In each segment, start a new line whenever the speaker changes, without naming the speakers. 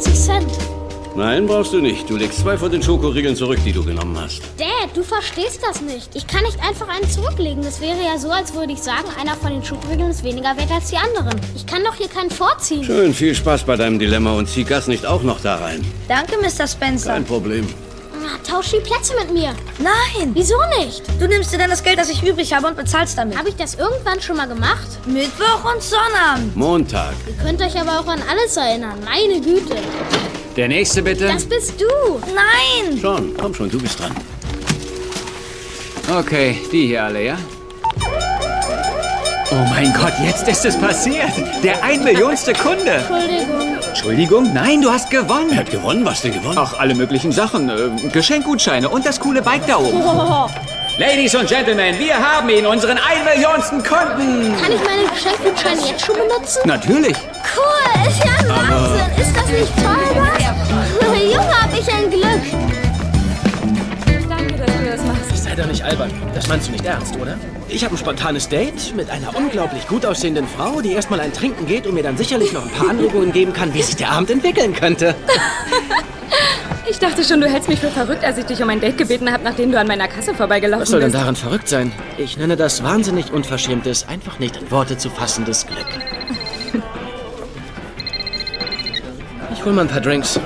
50 Cent.
Nein, brauchst du nicht. Du legst zwei von den Schokoriegeln zurück, die du genommen hast.
Dad, du verstehst das nicht. Ich kann nicht einfach einen zurücklegen. Das wäre ja so, als würde ich sagen, einer von den Schokoriegeln ist weniger wert als die anderen. Ich kann doch hier keinen vorziehen.
Schön, viel Spaß bei deinem Dilemma und zieh Gas nicht auch noch da rein.
Danke, Mr. Spencer.
Kein Problem.
Tausch die Plätze mit mir.
Nein!
Wieso nicht?
Du nimmst dir dann das Geld, das ich übrig habe und bezahlst damit.
Habe ich das irgendwann schon mal gemacht?
Mittwoch und Sonnabend.
Montag.
Ihr könnt euch aber auch an alles erinnern. Meine Güte.
Der nächste bitte.
Das bist du.
Nein!
Schon, komm schon, du bist dran.
Okay, die hier alle, ja? Oh mein Gott, jetzt ist es passiert. Der ein Millionste Kunde.
Entschuldigung.
Entschuldigung, nein, du hast gewonnen.
Er hat gewonnen? Was denn gewonnen?
Ach, alle möglichen Sachen. Äh, Geschenkgutscheine und das coole Bike da oben. Ladies und Gentlemen, wir haben ihn, unseren ein Millionsten Kunden.
Kann ich meine Geschenkgutscheine jetzt schon benutzen?
Natürlich.
Cool, ist ja ein Wahnsinn. Ist das nicht toll, was? Junge, hab ich ein Glück.
Doch nicht albern. Das meinst du nicht ernst, oder? Ich habe ein spontanes Date mit einer unglaublich gut aussehenden Frau, die erstmal ein Trinken geht und mir dann sicherlich noch ein paar Anregungen geben kann, wie sich der Abend entwickeln könnte.
Ich dachte schon, du hältst mich für verrückt, als ich dich um ein Date gebeten habe, nachdem du an meiner Kasse vorbeigelaufen
Was soll denn
bist.
daran verrückt sein? Ich nenne das wahnsinnig unverschämtes, einfach nicht in Worte zu fassendes Glück. Ich hol mal ein paar Drinks.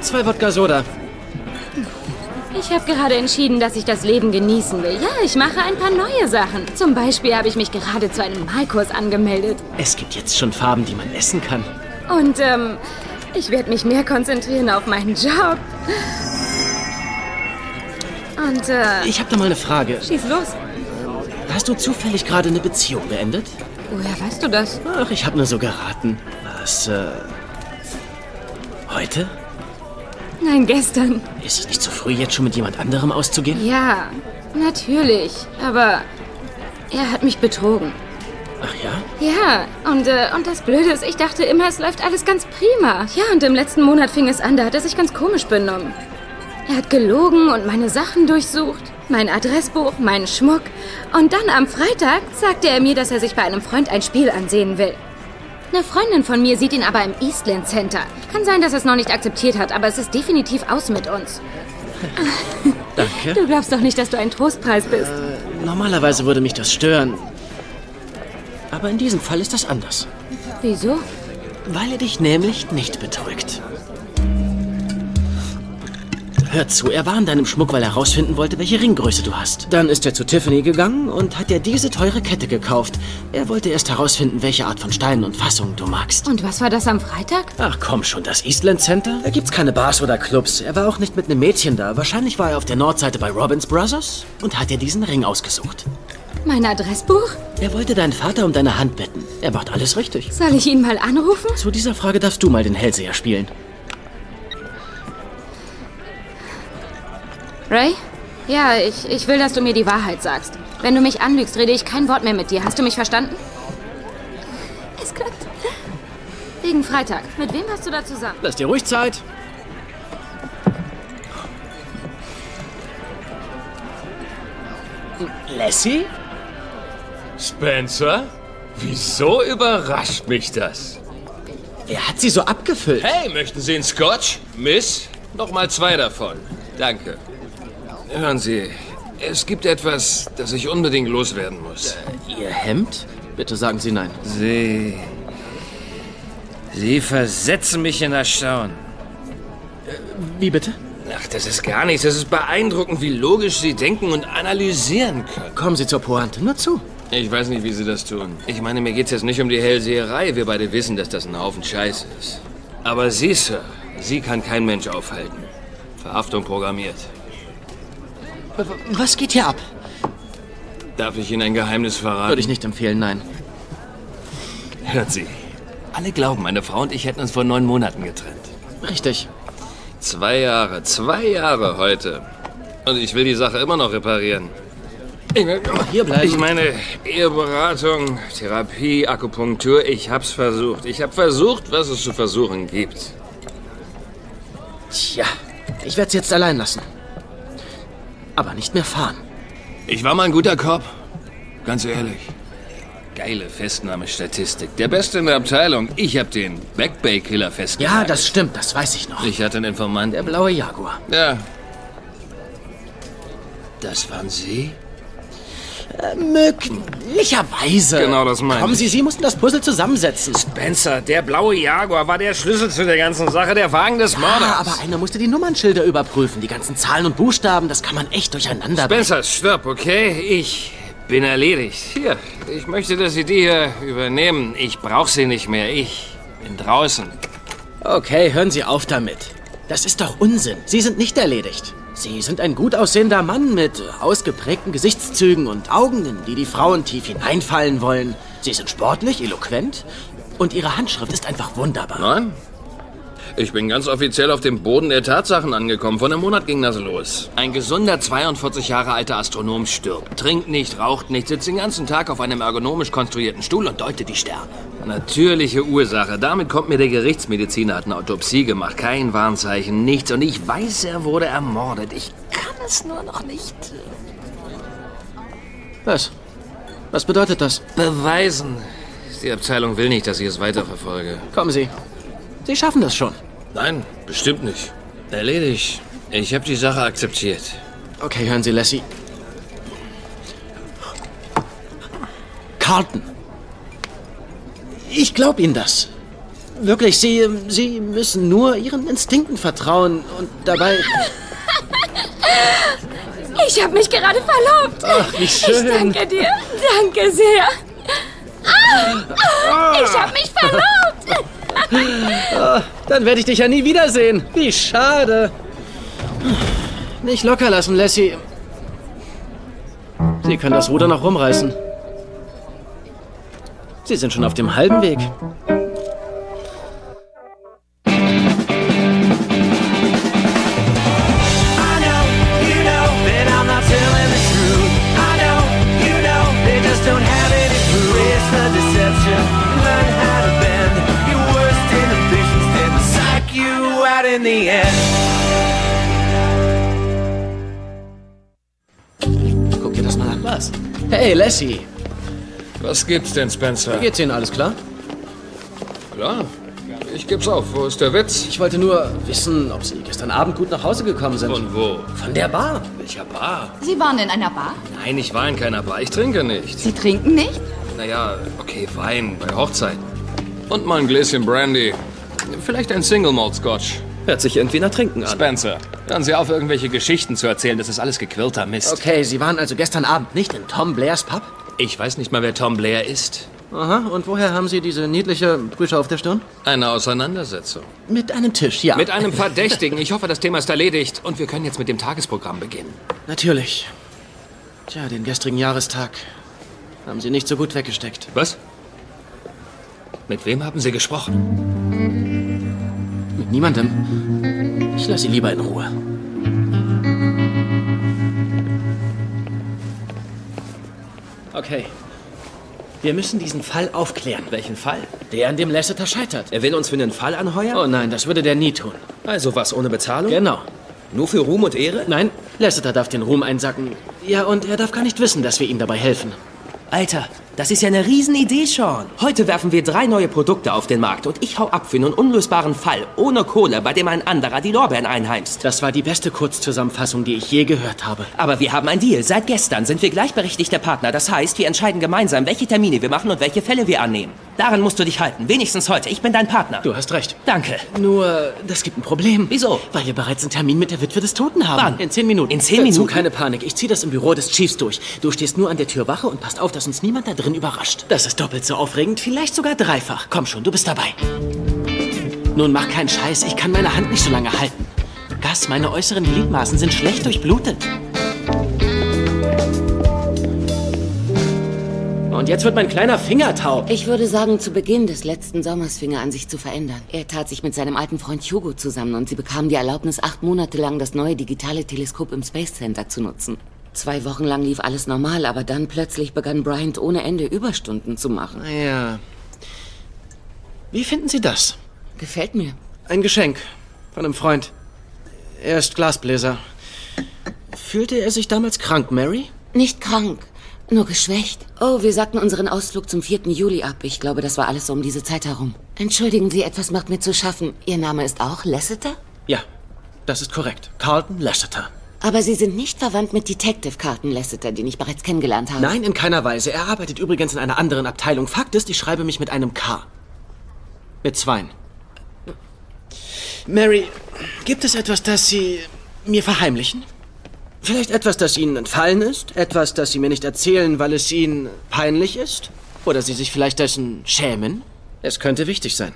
Zwei Wodka Soda.
Ich habe gerade entschieden, dass ich das Leben genießen will. Ja, ich mache ein paar neue Sachen. Zum Beispiel habe ich mich gerade zu einem Malkurs angemeldet.
Es gibt jetzt schon Farben, die man essen kann.
Und ähm, ich werde mich mehr konzentrieren auf meinen Job. Und äh,
Ich habe da mal eine Frage.
schieß los.
Hast du zufällig gerade eine Beziehung beendet?
Woher weißt du das?
Ach, ich habe nur so geraten. Was, äh... Heute?
Nein, gestern.
Ist es nicht zu früh, jetzt schon mit jemand anderem auszugehen?
Ja, natürlich. Aber er hat mich betrogen.
Ach ja?
Ja, und, äh, und das Blöde ist, ich dachte immer, es läuft alles ganz prima. Ja, und im letzten Monat fing es an, da hat er sich ganz komisch benommen. Er hat gelogen und meine Sachen durchsucht, mein Adressbuch, meinen Schmuck. Und dann am Freitag sagte er mir, dass er sich bei einem Freund ein Spiel ansehen will. Eine Freundin von mir sieht ihn aber im Eastland Center. Kann sein, dass er es noch nicht akzeptiert hat, aber es ist definitiv aus mit uns.
Danke.
Du glaubst doch nicht, dass du ein Trostpreis bist.
Normalerweise würde mich das stören. Aber in diesem Fall ist das anders.
Wieso?
Weil er dich nämlich nicht betrügt. Hör zu, er war in deinem Schmuck, weil er herausfinden wollte, welche Ringgröße du hast. Dann ist er zu Tiffany gegangen und hat dir diese teure Kette gekauft. Er wollte erst herausfinden, welche Art von Steinen und Fassungen du magst.
Und was war das am Freitag?
Ach komm schon, das Eastland Center? Da gibt's keine Bars oder Clubs. Er war auch nicht mit einem Mädchen da. Wahrscheinlich war er auf der Nordseite bei Robbins Brothers und hat dir diesen Ring ausgesucht.
Mein Adressbuch?
Er wollte deinen Vater um deine Hand bitten. Er macht alles richtig.
Soll ich ihn mal anrufen?
Zu dieser Frage darfst du mal den Hellseher spielen.
Ray? Ja, ich, ich will, dass du mir die Wahrheit sagst. Wenn du mich anlügst, rede ich kein Wort mehr mit dir. Hast du mich verstanden? Es klappt. Wegen Freitag. Mit wem hast du da zusammen?
Lass dir ruhig Zeit. Lassie?
Spencer? Wieso überrascht mich das?
Wer hat sie so abgefüllt?
Hey, möchten Sie einen Scotch? Miss? Noch mal zwei davon. Danke. Hören Sie, es gibt etwas, das ich unbedingt loswerden muss.
Ihr Hemd? Bitte sagen Sie nein.
Sie. Sie versetzen mich in Erstaunen.
Wie bitte?
Ach, das ist gar nichts. Es ist beeindruckend, wie logisch Sie denken und analysieren können.
Kommen Sie zur Pointe. Nur zu.
Ich weiß nicht, wie Sie das tun. Ich meine, mir geht's jetzt nicht um die Hellseherei. Wir beide wissen, dass das ein Haufen Scheiß ist. Aber Sie, Sir, Sie kann kein Mensch aufhalten. Verhaftung programmiert.
Was geht hier ab?
Darf ich Ihnen ein Geheimnis verraten?
Würde ich nicht empfehlen, nein.
Hören Sie. Alle glauben, meine Frau und ich hätten uns vor neun Monaten getrennt.
Richtig.
Zwei Jahre, zwei Jahre heute. Und ich will die Sache immer noch reparieren. Ich,
Hier bleiben.
ich meine, Eheberatung, Therapie, Akupunktur, ich hab's versucht. Ich hab versucht, was es zu versuchen gibt.
Tja, ich werde sie jetzt allein lassen. Aber nicht mehr fahren.
Ich war mal ein guter Cop. Ganz ehrlich. Geile Festnahmestatistik. Der Beste in der Abteilung. Ich hab den Backbay-Killer festgenommen.
Ja, das stimmt, das weiß ich noch.
Ich hatte einen Informanten.
Der blaue Jaguar.
Ja. Das waren Sie?
Möglicherweise.
Genau, das meine
Kommen. Sie, Sie mussten das Puzzle zusammensetzen.
Spencer, der blaue Jaguar war der Schlüssel zu der ganzen Sache, der Wagen des Mörders.
Ah, aber einer musste die Nummernschilder überprüfen. Die ganzen Zahlen und Buchstaben, das kann man echt durcheinander bringen.
Spencer, stopp, okay? Ich bin erledigt. Hier, ich möchte, dass Sie die hier übernehmen. Ich brauche sie nicht mehr. Ich bin draußen.
Okay, hören Sie auf damit. Das ist doch Unsinn. Sie sind nicht erledigt. Sie sind ein gut aussehender Mann mit ausgeprägten Gesichtszügen und Augen, in die die Frauen tief hineinfallen wollen. Sie sind sportlich, eloquent und Ihre Handschrift ist einfach wunderbar.
Nein? Ich bin ganz offiziell auf dem Boden der Tatsachen angekommen. Vor einem Monat ging das los. Ein gesunder 42 Jahre alter Astronom stirbt. Trinkt nicht, raucht nicht, sitzt den ganzen Tag auf einem ergonomisch konstruierten Stuhl und deutet die Sterne. Natürliche Ursache. Damit kommt mir der Gerichtsmediziner, hat eine Autopsie gemacht. Kein Warnzeichen, nichts. Und ich weiß, er wurde ermordet. Ich kann es nur noch nicht
Was? Was bedeutet das?
beweisen. Die Abteilung will nicht, dass ich es weiterverfolge.
Kommen Sie. Sie schaffen das schon.
Nein, bestimmt nicht. Erledigt. Ich habe die Sache akzeptiert.
Okay, hören Sie, Lassie. Carlton. Ich glaube Ihnen das. Wirklich, Sie, Sie müssen nur Ihren Instinkten vertrauen und dabei...
Ich habe mich gerade verlobt.
Ach, wie schön.
Ich danke dir. Danke sehr. Ah, ich habe mich verlobt.
Dann werde ich dich ja nie wiedersehen. Wie schade. Nicht locker lassen, Lassie. Sie können das Ruder noch rumreißen. Sie sind schon auf dem halben Weg. Lassie.
Was gibt's denn, Spencer?
Geht's Ihnen alles klar?
Klar. Ich geb's auf. Wo ist der Witz?
Ich wollte nur wissen, ob Sie gestern Abend gut nach Hause gekommen sind.
Und wo?
Von der Bar.
Welcher Bar?
Sie waren in einer Bar?
Nein, ich war in keiner Bar. Ich trinke nicht.
Sie trinken nicht?
Naja, okay, Wein bei Hochzeiten. Und mal ein Gläschen Brandy. Vielleicht ein Single Malt Scotch.
Hört sich irgendwie nach Trinken an.
Spencer, hören Sie auf, irgendwelche Geschichten zu erzählen. Das ist alles gequirlter Mist.
Okay, Sie waren also gestern Abend nicht in Tom Blairs Pub?
Ich weiß nicht mal, wer Tom Blair ist.
Aha, und woher haben Sie diese niedliche Brüche auf der Stirn?
Eine Auseinandersetzung.
Mit einem Tisch, ja.
Mit einem Verdächtigen. Ich hoffe, das Thema ist erledigt. Und wir können jetzt mit dem Tagesprogramm beginnen.
Natürlich. Tja, den gestrigen Jahrestag haben Sie nicht so gut weggesteckt.
Was? Mit wem haben Sie gesprochen?
Niemandem. Ich lasse Sie lieber in Ruhe. Okay. Wir müssen diesen Fall aufklären.
Welchen Fall?
Der, an dem Lasseter scheitert.
Er will uns für einen Fall anheuern?
Oh nein, das würde der nie tun.
Also was, ohne Bezahlung?
Genau.
Nur für Ruhm und Ehre?
Nein, Lasseter darf den Ruhm einsacken. Ja, und er darf gar nicht wissen, dass wir ihm dabei helfen.
Alter, das ist ja eine Riesenidee, Sean. Heute werfen wir drei neue Produkte auf den Markt und ich hau ab für einen unlösbaren Fall ohne Kohle, bei dem ein anderer die Lorbeeren einheimst.
Das war die beste Kurzzusammenfassung, die ich je gehört habe.
Aber wir haben ein Deal. Seit gestern sind wir gleichberechtigter Partner. Das heißt, wir entscheiden gemeinsam, welche Termine wir machen und welche Fälle wir annehmen. Daran musst du dich halten. Wenigstens heute. Ich bin dein Partner.
Du hast recht.
Danke.
Nur, das gibt ein Problem.
Wieso?
Weil wir bereits einen Termin mit der Witwe des Toten haben.
Wann?
In zehn Minuten.
In zehn
Hör zu,
Minuten?
keine Panik. Ich zieh das im Büro des Chiefs durch. Du stehst nur an der Tür Wache und passt auf, dass uns niemand da drin überrascht. Das ist doppelt so aufregend, vielleicht sogar dreifach. Komm schon, du bist dabei. Nun mach keinen Scheiß, ich kann meine Hand nicht so lange halten. Gas, meine äußeren Gliedmaßen sind schlecht durchblutet. Und jetzt wird mein kleiner Finger taub.
Ich würde sagen, zu Beginn des letzten Sommers fing er an, sich zu verändern. Er tat sich mit seinem alten Freund Hugo zusammen und sie bekamen die Erlaubnis, acht Monate lang das neue digitale Teleskop im Space Center zu nutzen. Zwei Wochen lang lief alles normal, aber dann plötzlich begann Bryant ohne Ende Überstunden zu machen.
Ja. Wie finden Sie das?
Gefällt mir.
Ein Geschenk von einem Freund. Er ist Glasbläser. Fühlte er sich damals krank, Mary?
Nicht krank. Nur geschwächt. Oh, wir sagten unseren Ausflug zum 4. Juli ab. Ich glaube, das war alles so um diese Zeit herum. Entschuldigen Sie, etwas macht mir zu schaffen. Ihr Name ist auch Lasseter?
Ja, das ist korrekt. Carlton Lasseter.
Aber Sie sind nicht verwandt mit Detective Carlton Lasseter, den ich bereits kennengelernt habe.
Nein, in keiner Weise. Er arbeitet übrigens in einer anderen Abteilung. Fakt ist, ich schreibe mich mit einem K. Mit zweien. Mary, gibt es etwas, das Sie mir verheimlichen? Vielleicht etwas, das Ihnen entfallen ist? Etwas, das Sie mir nicht erzählen, weil es Ihnen peinlich ist? Oder Sie sich vielleicht dessen schämen? Es könnte wichtig sein.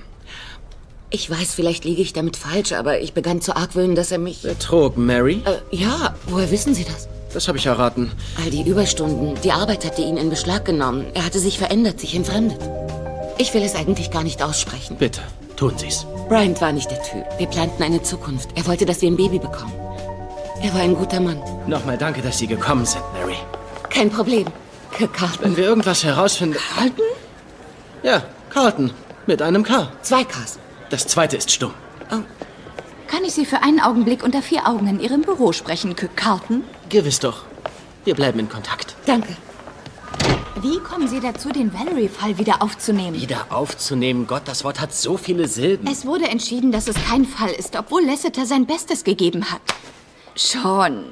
Ich weiß, vielleicht liege ich damit falsch, aber ich begann zu argwöhnen, dass er mich...
Betrog, Mary?
Äh, ja, woher wissen Sie das?
Das habe ich erraten.
All die Überstunden, die Arbeit hatte ihn in Beschlag genommen. Er hatte sich verändert, sich entfremdet. Ich will es eigentlich gar nicht aussprechen.
Bitte, tun Sie's.
Bryant war nicht der Typ. Wir planten eine Zukunft. Er wollte, dass wir ein Baby bekommen. Er war ein guter Mann.
Nochmal danke, dass Sie gekommen sind, Mary.
Kein Problem. Carlton.
Wenn wir irgendwas herausfinden...
Carlton?
Ja, Carlton. Mit einem K.
Zwei Ks.
Das zweite ist stumm.
Kann ich Sie für einen Augenblick unter vier Augen in Ihrem Büro sprechen, Carlton?
Gewiss doch. Wir bleiben in Kontakt.
Danke.
Wie kommen Sie dazu, den Valerie-Fall wieder aufzunehmen?
Wieder aufzunehmen, Gott, das Wort hat so viele Silben.
Es wurde entschieden, dass es kein Fall ist, obwohl Lasseter sein Bestes gegeben hat. Schon.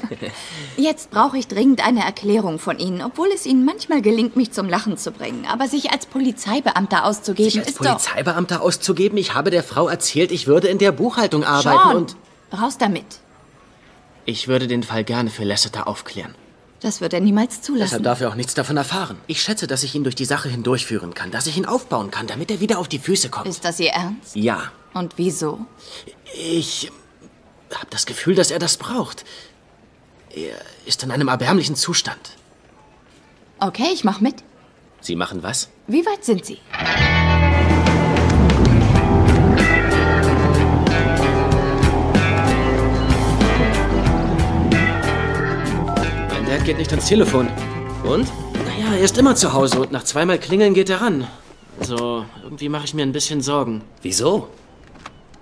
Jetzt brauche ich dringend eine Erklärung von Ihnen, obwohl es Ihnen manchmal gelingt, mich zum Lachen zu bringen. Aber sich als Polizeibeamter auszugeben,
Sich als
ist
Polizeibeamter auszugeben? Ich habe der Frau erzählt, ich würde in der Buchhaltung
doch...
arbeiten
Sean,
und...
raus damit.
Ich würde den Fall gerne für Lasseter aufklären.
Das wird er niemals zulassen.
Deshalb darf er auch nichts davon erfahren. Ich schätze, dass ich ihn durch die Sache hindurchführen kann, dass ich ihn aufbauen kann, damit er wieder auf die Füße kommt.
Ist das Ihr Ernst?
Ja.
Und wieso?
Ich habe das Gefühl, dass er das braucht. Er ist in einem erbärmlichen Zustand.
Okay, ich mach mit.
Sie machen was?
Wie weit sind Sie?
Mein Dad geht nicht ans Telefon. Und? Naja, er ist immer zu Hause und nach zweimal Klingeln geht er ran. Also, irgendwie mache ich mir ein bisschen Sorgen.
Wieso?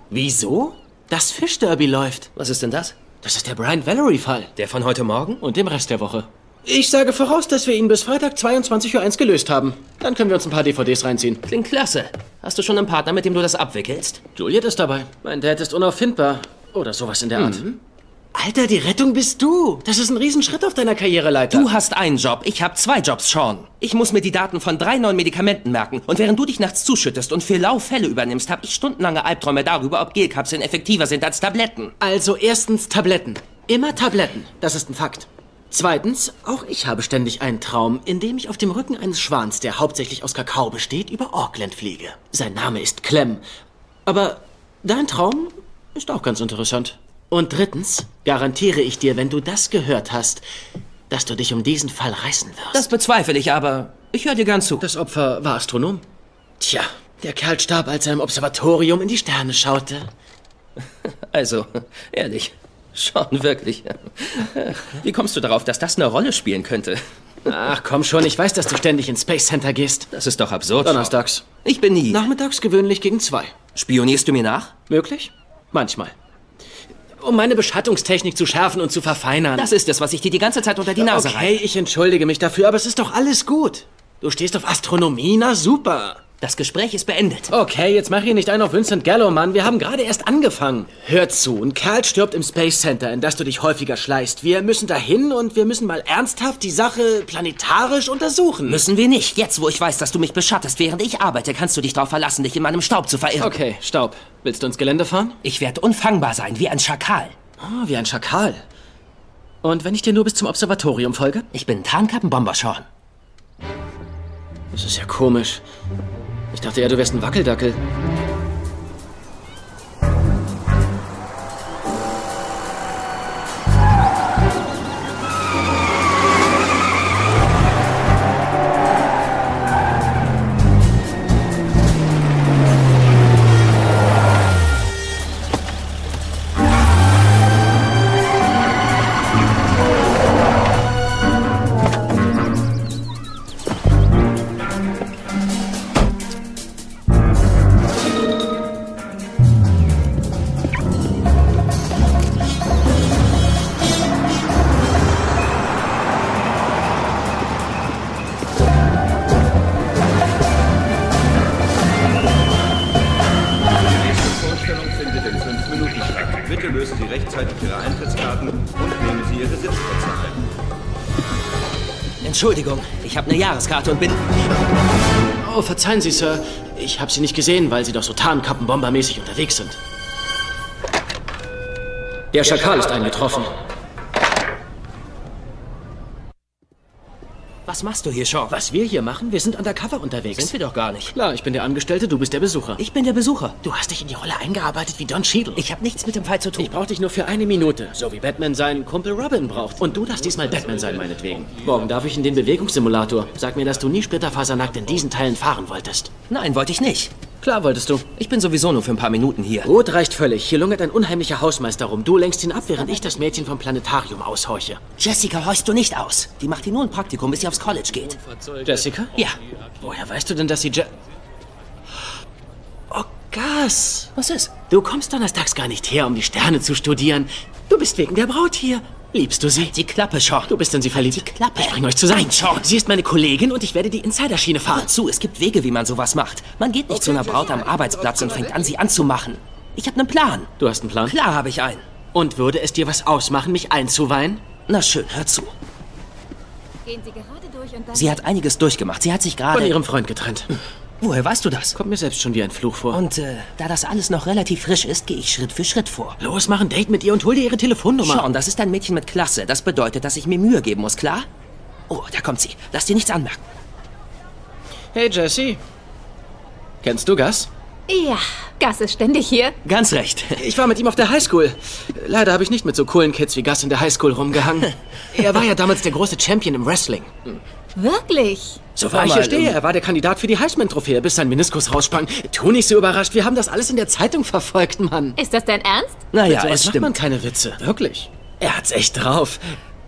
Wieso? Das Fischderby läuft.
Was ist denn das?
Das ist der Brian Valerie-Fall.
Der von heute Morgen?
Und dem Rest der Woche. Ich sage voraus, dass wir ihn bis Freitag 22.01 Uhr gelöst haben. Dann können wir uns ein paar DVDs reinziehen.
Klingt klasse. Hast du schon einen Partner, mit dem du das abwickelst?
Juliet ist dabei. Mein Dad ist unauffindbar. Oder sowas in der Art. Alter, die Rettung bist du. Das ist ein Riesenschritt auf deiner Karriereleiter.
Du hast einen Job, ich habe zwei Jobs, Sean. Ich muss mir die Daten von drei neuen Medikamenten merken. Und während du dich nachts zuschüttest und für lau Fälle übernimmst, habe ich stundenlange Albträume darüber, ob Gelkapseln effektiver sind als Tabletten.
Also erstens Tabletten. Immer Tabletten. Das ist ein Fakt. Zweitens, auch ich habe ständig einen Traum, in dem ich auf dem Rücken eines Schwans, der hauptsächlich aus Kakao besteht, über Auckland fliege. Sein Name ist Clem. Aber dein Traum ist auch ganz interessant. Und drittens, garantiere ich dir, wenn du das gehört hast, dass du dich um diesen Fall reißen wirst.
Das bezweifle ich, aber ich höre dir gern zu.
Das Opfer war Astronom. Tja, der Kerl starb, als er im Observatorium in die Sterne schaute.
Also, ehrlich. Sean, wirklich. Wie kommst du darauf, dass das eine Rolle spielen könnte?
Ach komm schon, ich weiß, dass du ständig ins Space Center gehst.
Das ist doch absurd.
Donnerstags.
Ich bin nie.
Nachmittags gewöhnlich gegen zwei.
Spionierst du mir nach?
Möglich? Manchmal. Um meine Beschattungstechnik zu schärfen und zu verfeinern.
Das ist es, was ich dir die ganze Zeit unter die Nase
okay,
reibe.
ich entschuldige mich dafür, aber es ist doch alles gut. Du stehst auf Astronomie, na super.
Das Gespräch ist beendet.
Okay, jetzt mach hier nicht einen auf Vincent Gallo, Mann. Wir haben gerade erst angefangen. Hör zu, ein Kerl stirbt im Space Center, in das du dich häufiger schleißt. Wir müssen dahin und wir müssen mal ernsthaft die Sache planetarisch untersuchen.
Müssen wir nicht. Jetzt, wo ich weiß, dass du mich beschattest, während ich arbeite, kannst du dich darauf verlassen, dich in meinem Staub zu verirren.
Okay, Staub. Willst du ins Gelände fahren?
Ich werde unfangbar sein, wie ein Schakal.
Oh, wie ein Schakal. Und wenn ich dir nur bis zum Observatorium folge?
Ich bin Tarnkappenbomber, Sean.
Das ist ja komisch. Ich dachte ja, du wärst ein Wackeldackel.
Jahreskarte und bin...
Oh, verzeihen Sie, Sir. Ich habe Sie nicht gesehen, weil Sie doch so Tarnkappenbombermäßig unterwegs sind. Der Schakal ist eingetroffen.
Was machst du hier, Sean?
Was wir hier machen? Wir sind undercover unterwegs.
Sind wir doch gar nicht.
Klar, ich bin der Angestellte, du bist der Besucher.
Ich bin der Besucher.
Du hast dich in die Rolle eingearbeitet wie Don Cheadle.
Ich habe nichts mit dem Fall zu tun.
Ich brauche dich nur für eine Minute, so wie Batman seinen Kumpel Robin braucht. Und du darfst diesmal Batman sein, meinetwegen. Morgen darf ich in den Bewegungssimulator. Sag mir, dass du nie splitterfasernackt in diesen Teilen fahren wolltest.
Nein, wollte ich nicht.
Klar wolltest du.
Ich bin sowieso nur für ein paar Minuten hier.
Rot reicht völlig. Hier lungert ein unheimlicher Hausmeister rum. Du lenkst ihn ab, während ich das Mädchen vom Planetarium aushorche.
Jessica horchst du nicht aus. Die macht hier nur ein Praktikum, bis sie aufs College geht.
Jessica?
Ja.
Woher weißt du denn, dass sie Je Oh, Gas.
Was ist?
Du kommst donnerstags gar nicht her, um die Sterne zu studieren. Du bist wegen der Braut hier. Liebst du sie?
Die Klappe, Sean.
Du bist in sie verliebt.
Die Klappe.
Ich bring euch zusammen.
Nein, Sean.
Sie ist meine Kollegin und ich werde die Insiderschiene fahren.
Hör zu, es gibt Wege, wie man sowas macht. Man geht nicht zu einer Braut am Arbeitsplatz und fängt an, sie anzumachen. Ich habe einen Plan.
Du hast einen Plan?
Klar habe ich einen.
Und würde es dir was ausmachen, mich einzuweihen?
Na schön, hör zu.
Gehen Sie gerade durch und dann...
Sie hat einiges durchgemacht. Sie hat sich gerade...
Von ihrem Freund getrennt.
Woher weißt du das?
Kommt mir selbst schon wie ein Fluch vor.
Und äh, da das alles noch relativ frisch ist, gehe ich Schritt für Schritt vor.
Los, mach ein Date mit ihr und hol dir ihre Telefonnummer.
Sean, das ist ein Mädchen mit Klasse. Das bedeutet, dass ich mir Mühe geben muss, klar? Oh, da kommt sie. Lass dir nichts anmerken.
Hey, Jesse. Kennst du Gus?
Ja, Gas ist ständig hier.
Ganz recht.
Ich war mit ihm auf der Highschool. Leider habe ich nicht mit so coolen Kids wie Gus in der Highschool rumgehangen. er war ja damals der große Champion im Wrestling.
Wirklich?
So war ich hier stehe. Er war der Kandidat für die Heisman-Trophäe, bis sein Meniskus raussprang. Tu nicht so überrascht. Wir haben das alles in der Zeitung verfolgt, Mann.
Ist das dein Ernst?
Naja, es
sowas macht
stimmt.
man keine Witze. Wirklich. Er hat's echt drauf.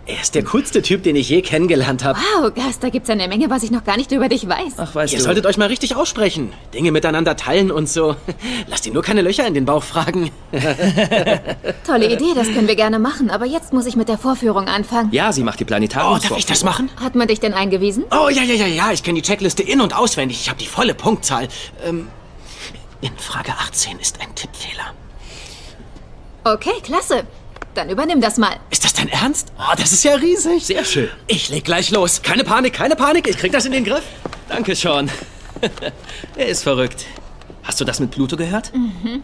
Er ist der coolste Typ, den ich je kennengelernt habe.
Wow, Gas, da gibt's eine Menge, was ich noch gar nicht über dich weiß.
Ach, weißt
Ihr
du.
solltet euch mal richtig aussprechen. Dinge miteinander teilen und so. Lasst ihr nur keine Löcher in den Bauch fragen.
Tolle Idee, das können wir gerne machen. Aber jetzt muss ich mit der Vorführung anfangen.
Ja, sie macht die
Oh,
Planetarium.
darf ich das machen?
Hat man dich denn eingewiesen?
Oh, ja, ja, ja, ja. Ich kenne die Checkliste in- und auswendig. Ich habe die volle Punktzahl. Ähm, in Frage 18 ist ein Tippfehler.
Okay, klasse. Dann übernimm das mal.
Ist das dein Ernst? Oh, das ist ja riesig.
Sehr schön.
Ich leg gleich los. Keine Panik, keine Panik. Ich krieg das in den Griff.
Danke, Sean. er ist verrückt. Hast du das mit Pluto gehört?
Mhm.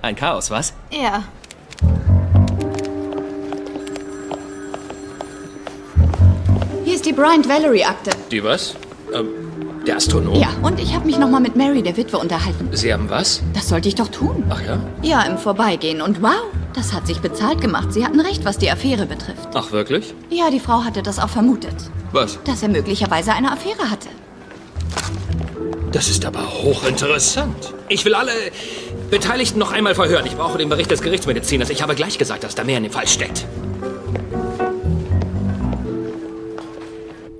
Ein Chaos, was?
Ja.
Hier ist die Bryant-Valerie-Akte.
Die was? Ähm, der Astronom?
Ja, und ich habe mich nochmal mit Mary, der Witwe, unterhalten.
Sie haben was?
Das sollte ich doch tun.
Ach ja?
Ja, im Vorbeigehen. Und wow, das hat sich bezahlt gemacht. Sie hatten recht, was die Affäre betrifft.
Ach wirklich?
Ja, die Frau hatte das auch vermutet.
Was?
Dass er möglicherweise eine Affäre hatte.
Das ist aber hochinteressant. Ich will alle Beteiligten noch einmal verhören. Ich brauche den Bericht des Gerichtsmediziners. Ich habe gleich gesagt, dass da mehr in dem Fall steckt.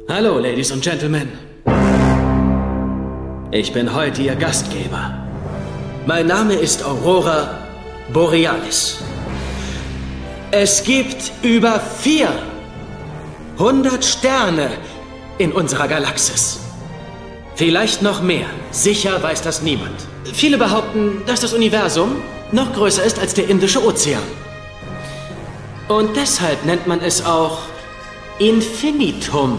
Hallo, Ladies und Gentlemen. Ich bin heute Ihr Gastgeber. Mein Name ist Aurora Borealis. Es gibt über 400 Sterne in unserer Galaxis. Vielleicht noch mehr. Sicher weiß das niemand. Viele behaupten, dass das Universum noch größer ist als der Indische Ozean. Und deshalb nennt man es auch Infinitum.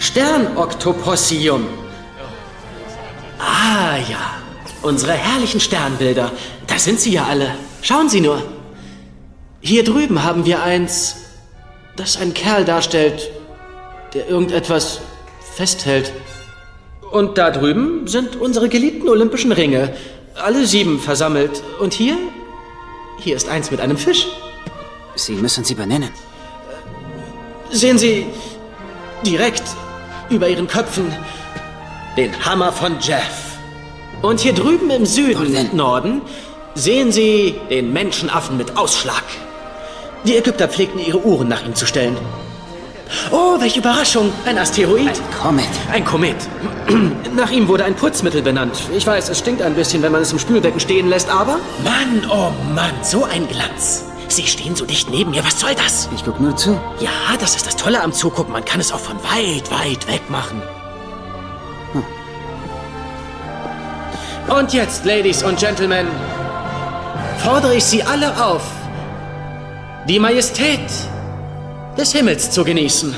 Sternoktopossium. Ah ja, unsere herrlichen Sternbilder. Da sind sie ja alle. Schauen Sie nur. Hier drüben haben wir eins, das einen Kerl darstellt, der irgendetwas festhält. Und da drüben sind unsere geliebten olympischen Ringe. Alle sieben versammelt. Und hier? Hier ist eins mit einem Fisch.
Sie müssen sie benennen.
Sehen Sie direkt über Ihren Köpfen den Hammer von Jeff. Und hier drüben im Süden und Norden sehen Sie den Menschenaffen mit Ausschlag. Die Ägypter pflegten ihre Uhren nach ihm zu stellen. Oh, welche Überraschung! Ein Asteroid. Ein
Komet.
Ein Komet. Nach ihm wurde ein Putzmittel benannt. Ich weiß, es stinkt ein bisschen, wenn man es im Spülbecken stehen lässt, aber... Mann, oh Mann, so ein Glanz. Sie stehen so dicht neben mir. Was soll das?
Ich guck nur zu.
Ja, das ist das Tolle am Zugucken. Man kann es auch von weit, weit weg machen. Und jetzt, Ladies und Gentlemen, fordere ich Sie alle auf, die Majestät des Himmels zu genießen.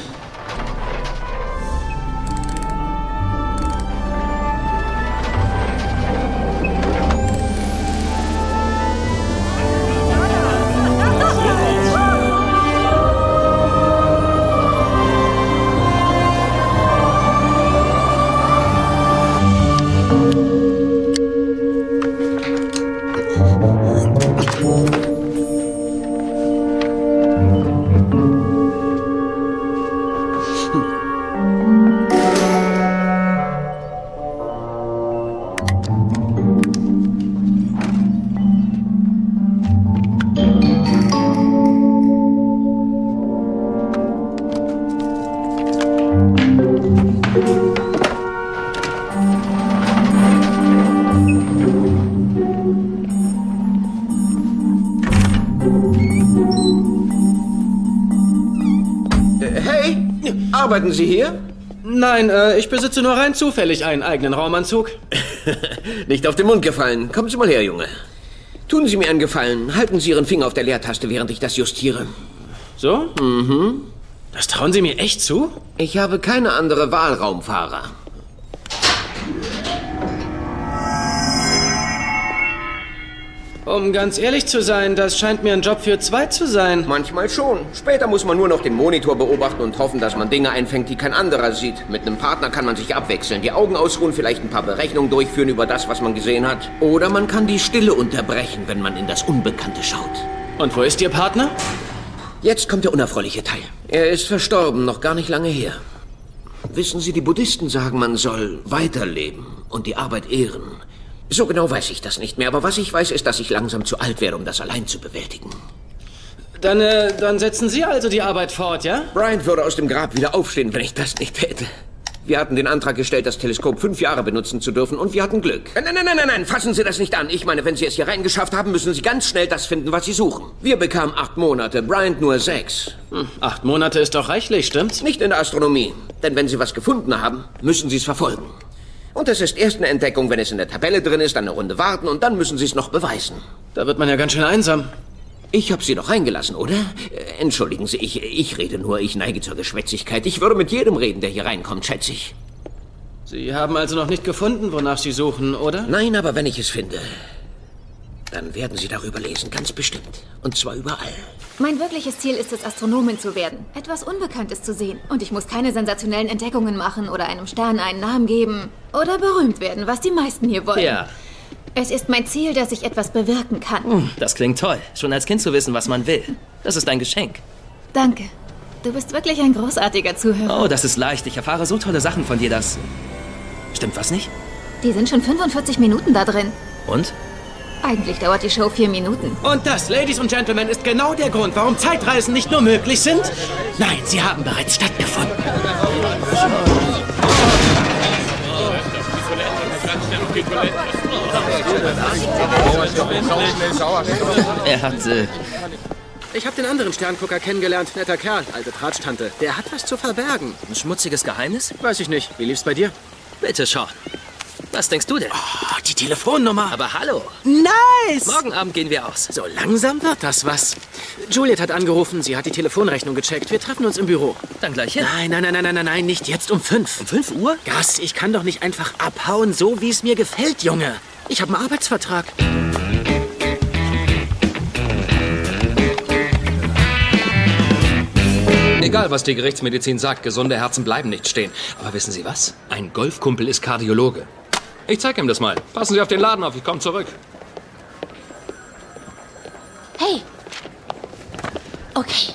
Arbeiten Sie hier?
Nein, äh, ich besitze nur rein zufällig einen eigenen Raumanzug.
Nicht auf den Mund gefallen. Kommen Sie mal her, Junge. Tun Sie mir einen Gefallen. Halten Sie Ihren Finger auf der Leertaste, während ich das justiere.
So?
Mhm.
Das trauen Sie mir echt zu?
Ich habe keine andere Wahl, Raumfahrer.
Um ganz ehrlich zu sein, das scheint mir ein Job für zwei zu sein.
Manchmal schon. Später muss man nur noch den Monitor beobachten und hoffen, dass man Dinge einfängt, die kein anderer sieht. Mit einem Partner kann man sich abwechseln, die Augen ausruhen, vielleicht ein paar Berechnungen durchführen über das, was man gesehen hat. Oder man kann die Stille unterbrechen, wenn man in das Unbekannte schaut.
Und wo ist Ihr Partner?
Jetzt kommt der unerfreuliche Teil. Er ist verstorben, noch gar nicht lange her. Wissen Sie, die Buddhisten sagen, man soll weiterleben und die Arbeit ehren. So genau weiß ich das nicht mehr, aber was ich weiß, ist, dass ich langsam zu alt werde, um das allein zu bewältigen.
Dann, äh, dann setzen Sie also die Arbeit fort, ja?
Bryant würde aus dem Grab wieder aufstehen, wenn ich das nicht täte. Wir hatten den Antrag gestellt, das Teleskop fünf Jahre benutzen zu dürfen und wir hatten Glück. Nein, nein, nein, nein, nein, fassen Sie das nicht an. Ich meine, wenn Sie es hier reingeschafft haben, müssen Sie ganz schnell das finden, was Sie suchen. Wir bekamen acht Monate, Bryant nur sechs.
Hm, acht Monate ist doch reichlich, stimmt's?
Nicht in der Astronomie. Denn wenn Sie was gefunden haben, müssen Sie es verfolgen. Und es ist erst eine Entdeckung, wenn es in der Tabelle drin ist, eine Runde warten und dann müssen Sie es noch beweisen.
Da wird man ja ganz schön einsam.
Ich habe Sie doch reingelassen, oder? Äh, Entschuldigen Sie, ich, ich rede nur, ich neige zur Geschwätzigkeit. Ich würde mit jedem reden, der hier reinkommt, schätze ich.
Sie haben also noch nicht gefunden, wonach Sie suchen, oder?
Nein, aber wenn ich es finde, dann werden Sie darüber lesen, ganz bestimmt. Und zwar überall.
Mein wirkliches Ziel ist es, Astronomin zu werden. Etwas Unbekanntes zu sehen. Und ich muss keine sensationellen Entdeckungen machen oder einem Stern einen Namen geben. Oder berühmt werden, was die meisten hier wollen.
Ja.
Es ist mein Ziel, dass ich etwas bewirken kann.
Hm, das klingt toll. Schon als Kind zu wissen, was man will. Das ist ein Geschenk.
Danke. Du bist wirklich ein großartiger Zuhörer.
Oh, das ist leicht. Ich erfahre so tolle Sachen von dir, dass... Stimmt was nicht?
Die sind schon 45 Minuten da drin.
Und?
Eigentlich dauert die Show vier Minuten.
Und das, Ladies und Gentlemen, ist genau der Grund, warum Zeitreisen nicht nur möglich sind. Nein, sie haben bereits stattgefunden.
Er hat, äh...
Ich habe den anderen Sterngucker kennengelernt. Netter Kerl, alte Tratsch-Tante. Der hat was zu verbergen.
Ein schmutziges Geheimnis?
Weiß ich nicht. Wie lief's bei dir?
Bitte, Sean. Was denkst du denn?
Oh, die Telefonnummer.
Aber hallo.
Nice!
Morgen Abend gehen wir aus.
So langsam wird das was. Juliet hat angerufen, sie hat die Telefonrechnung gecheckt. Wir treffen uns im Büro.
Dann gleich hin.
Nein, nein, nein, nein, nein, nein, nein, nicht jetzt um fünf.
Um fünf Uhr?
Gas, ich kann doch nicht einfach abhauen, so wie es mir gefällt, Junge. Ich habe einen Arbeitsvertrag.
Egal, was die Gerichtsmedizin sagt, gesunde Herzen bleiben nicht stehen. Aber wissen Sie was? Ein Golfkumpel ist Kardiologe. Ich zeig ihm das mal. Passen Sie auf den Laden auf, ich komme zurück.
Hey. Okay.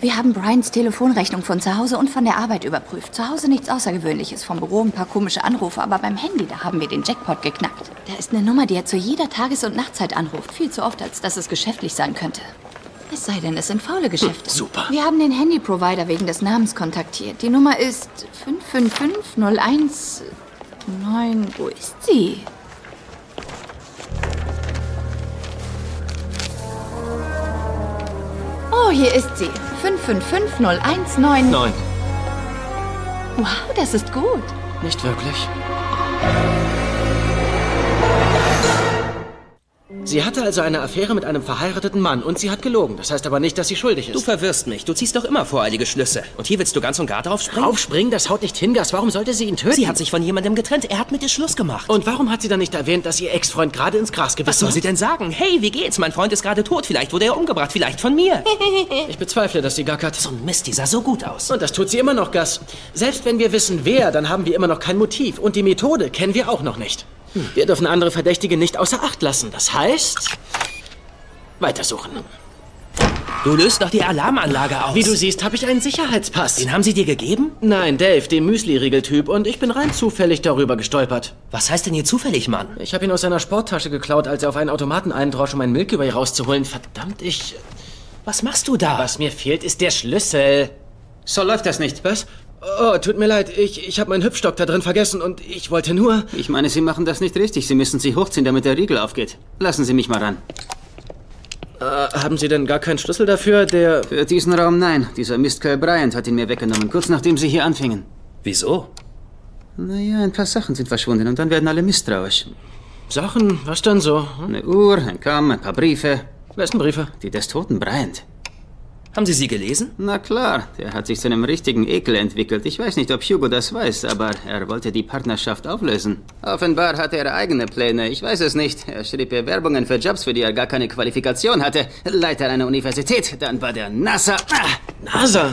Wir haben Brians Telefonrechnung von zu Hause und von der Arbeit überprüft. Zu Hause nichts Außergewöhnliches. Vom Büro ein paar komische Anrufe, aber beim Handy, da haben wir den Jackpot geknackt. Da ist eine Nummer, die er zu jeder Tages- und Nachtzeit anruft. Viel zu oft, als dass es geschäftlich sein könnte. Es sei denn, es sind faule Geschäfte.
super.
Wir haben den Handy-Provider wegen des Namens kontaktiert. Die Nummer ist 55501. Nein, wo ist sie? Oh, hier ist sie. 555019.
Neun.
Wow, das ist gut.
Nicht wirklich. Sie hatte also eine Affäre mit einem verheirateten Mann und sie hat gelogen. Das heißt aber nicht, dass sie schuldig
Du
ist.
verwirrst mich. Du ziehst doch immer voreilige Schlüsse. Und hier willst du ganz und gar draufspringen?
Aufspringen, das haut nicht hin, Gas. Warum sollte sie ihn töten?
Sie hat sich von jemandem getrennt. Er hat mit dir Schluss gemacht.
Und warum hat sie dann nicht erwähnt, dass ihr Ex-Freund gerade ins Gras gebissen
Was soll
hat?
sie denn sagen? Hey, wie geht's? Mein Freund ist gerade tot. Vielleicht wurde er umgebracht. Vielleicht von mir.
Ich bezweifle, dass sie gackert.
So ein Mist, die sah so gut aus.
Und das tut sie immer noch, Gas. Selbst wenn wir wissen, wer, dann haben wir immer noch kein Motiv. Und die Methode kennen wir auch noch nicht. Wir dürfen andere Verdächtige nicht außer Acht lassen. Das heißt... Weitersuchen.
Du löst doch die Alarmanlage aus.
Wie du siehst, habe ich einen Sicherheitspass.
Den haben sie dir gegeben?
Nein, Dave, dem Müsli-Riegel-Typ. Und ich bin rein zufällig darüber gestolpert.
Was heißt denn hier zufällig, Mann?
Ich habe ihn aus seiner Sporttasche geklaut, als er auf einen Automaten eindrosch, um ein Milky Way rauszuholen. Verdammt, ich...
Was machst du da?
Was mir fehlt, ist der Schlüssel.
So läuft das nicht.
Was? Oh, tut mir leid. Ich, ich habe meinen Hüpfstock da drin vergessen und ich wollte nur...
Ich meine, Sie machen das nicht richtig. Sie müssen sich hochziehen, damit der Riegel aufgeht. Lassen Sie mich mal ran.
Äh, haben Sie denn gar keinen Schlüssel dafür, der...
Für diesen Raum nein. Dieser Mistkerl Bryant hat ihn mir weggenommen, kurz nachdem Sie hier anfingen.
Wieso?
Naja, ein paar Sachen sind verschwunden und dann werden alle misstrauisch.
Sachen? Was denn so?
Eine Uhr, ein Kamm, ein paar Briefe.
Wessen Briefe?
Die des toten Bryant.
Haben Sie sie gelesen?
Na klar, der hat sich zu einem richtigen Ekel entwickelt. Ich weiß nicht, ob Hugo das weiß, aber er wollte die Partnerschaft auflösen. Offenbar hatte er eigene Pläne, ich weiß es nicht. Er schrieb Bewerbungen für Jobs, für die er gar keine Qualifikation hatte. Leiter einer Universität, dann war der NASA. Ah,
NASA?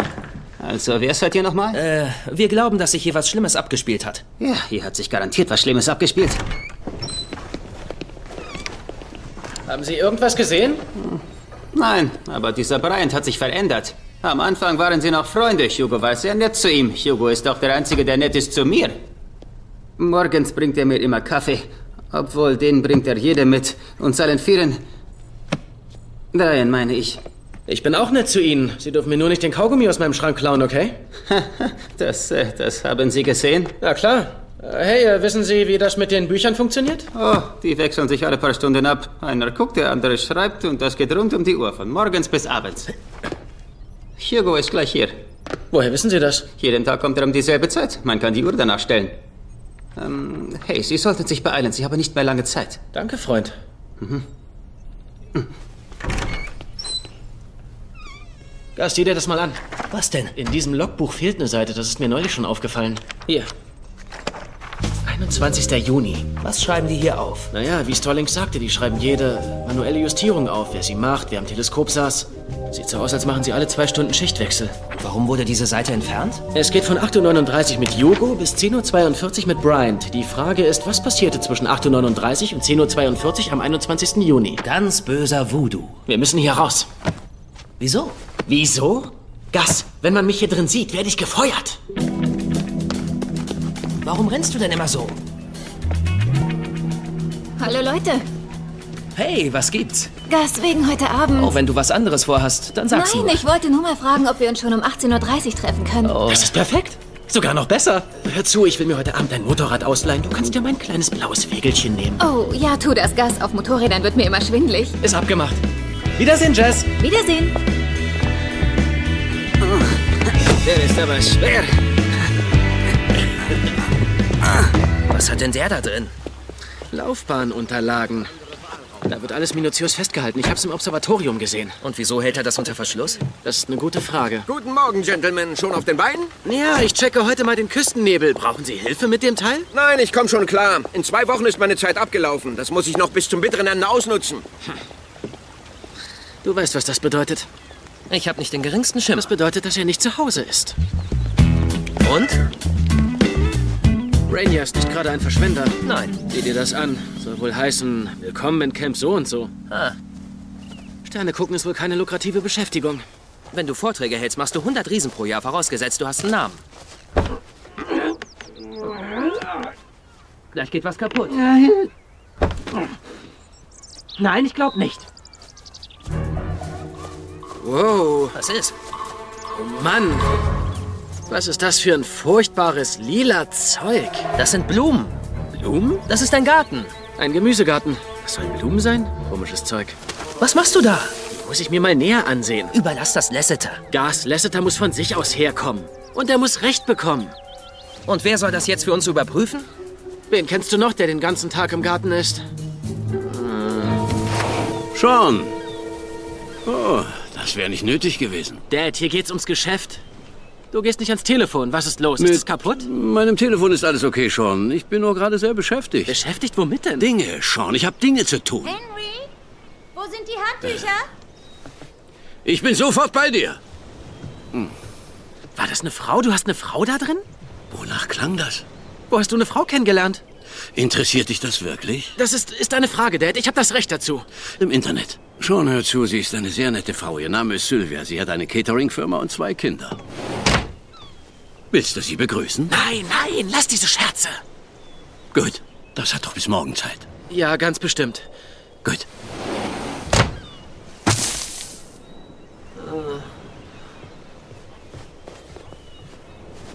Also, wer seid ihr nochmal?
Äh, wir glauben, dass sich hier was Schlimmes abgespielt hat.
Ja, hier hat sich garantiert was Schlimmes abgespielt.
Haben Sie irgendwas gesehen?
Nein, aber dieser Bryant hat sich verändert. Am Anfang waren sie noch Freunde. Hugo war sehr nett zu ihm. Hugo ist doch der Einzige, der nett ist zu mir. Morgens bringt er mir immer Kaffee. Obwohl, den bringt er jede mit. Und seinen vielen... Dreien, meine ich.
Ich bin auch nett zu Ihnen. Sie dürfen mir nur nicht den Kaugummi aus meinem Schrank klauen, okay?
das, äh, das haben Sie gesehen?
Ja, klar. Äh, Hey, äh, wissen Sie, wie das mit den Büchern funktioniert?
Oh, die wechseln sich alle paar Stunden ab. Einer guckt, der andere schreibt und das geht rund um die Uhr, von morgens bis abends. Hugo ist gleich hier.
Woher wissen Sie das?
Jeden Tag kommt er um dieselbe Zeit. Man kann die Uhr danach stellen. Ähm, hey, Sie sollten sich beeilen. Sie haben nicht mehr lange Zeit.
Danke, Freund.
Mhm.
Gast, sieh dir das mal an.
Was denn?
In diesem Logbuch fehlt eine Seite, das ist mir neulich schon aufgefallen. Hier. 21. Juni.
Was schreiben die hier auf?
Naja, wie Stallings sagte, die schreiben jede manuelle Justierung auf, wer sie macht, wer am Teleskop saß. Sieht so aus, als machen sie alle zwei Stunden Schichtwechsel.
Und warum wurde diese Seite entfernt?
Es geht von 8.39 Uhr mit Yogo bis 10.42 Uhr mit Bryant. Die Frage ist, was passierte zwischen 8.39 Uhr und 10.42 Uhr am 21. Juni?
Ganz böser Voodoo.
Wir müssen hier raus.
Wieso?
Wieso? Gas, wenn man mich hier drin sieht, werde ich gefeuert.
Warum rennst du denn immer so?
Hallo Leute.
Hey, was gibt's?
Gas wegen heute Abend.
Oh, wenn du was anderes vorhast, dann sag's
Nein,
nur.
ich wollte nur mal fragen, ob wir uns schon um 18.30 Uhr treffen können.
Oh.
Das ist perfekt. Sogar noch besser. Hör zu, ich will mir heute Abend ein Motorrad ausleihen. Du kannst ja mein kleines blaues Wägelchen nehmen.
Oh, ja, tu das. Gas auf Motorrädern wird mir immer schwindlig.
Ist abgemacht. Wiedersehen, Jess.
Wiedersehen.
Der ist aber schwer.
Was hat denn der da drin?
Laufbahnunterlagen. Da wird alles minutiös festgehalten. Ich hab's im Observatorium gesehen.
Und wieso hält er das unter Verschluss?
Das ist eine gute Frage.
Guten Morgen, Gentlemen. Schon auf den Beinen?
Ja, ich checke heute mal den Küstennebel. Brauchen Sie Hilfe mit dem Teil?
Nein, ich komme schon klar. In zwei Wochen ist meine Zeit abgelaufen. Das muss ich noch bis zum bitteren Ende ausnutzen.
Du weißt, was das bedeutet.
Ich habe nicht den geringsten Schimmer.
Das bedeutet, dass er nicht zu Hause ist.
Und?
Rainier ist nicht gerade ein Verschwender.
Nein.
Sieh dir das an. Soll wohl heißen, willkommen in Camp so und so.
Ah.
Sterne gucken ist wohl keine lukrative Beschäftigung.
Wenn du Vorträge hältst, machst du 100 Riesen pro Jahr, vorausgesetzt du hast einen Namen.
Gleich geht was kaputt. Nein, ich glaube nicht.
Wow.
Was ist?
Oh Mann. Was ist das für ein furchtbares lila Zeug?
Das sind Blumen.
Blumen?
Das ist ein Garten.
Ein Gemüsegarten. Das sollen Blumen sein? Komisches Zeug.
Was machst du da?
Muss ich mir mal näher ansehen.
Überlass das Lasseter.
Gas, Lasseter muss von sich aus herkommen. Und er muss Recht bekommen.
Und wer soll das jetzt für uns überprüfen?
Wen kennst du noch, der den ganzen Tag im Garten ist?
Sean. Oh, das wäre nicht nötig gewesen.
Dad, hier geht's ums Geschäft. Du gehst nicht ans Telefon. Was ist los?
Mit
ist es kaputt?
Meinem Telefon ist alles okay, Sean. Ich bin nur gerade sehr beschäftigt.
Beschäftigt? Womit denn?
Dinge, Sean. Ich habe Dinge zu tun.
Henry, wo sind die Handtücher?
Ich bin sofort bei dir.
War das eine Frau? Du hast eine Frau da drin?
Wonach klang das?
Wo hast du eine Frau kennengelernt?
Interessiert dich das wirklich?
Das ist, ist eine Frage, Dad. Ich habe das Recht dazu.
Im Internet. Sean, hör zu, sie ist eine sehr nette Frau. Ihr Name ist Sylvia. Sie hat eine Catering-Firma und zwei Kinder. Willst du sie begrüßen?
Nein, nein, lass diese Scherze.
Gut, das hat doch bis morgen Zeit.
Ja, ganz bestimmt.
Gut.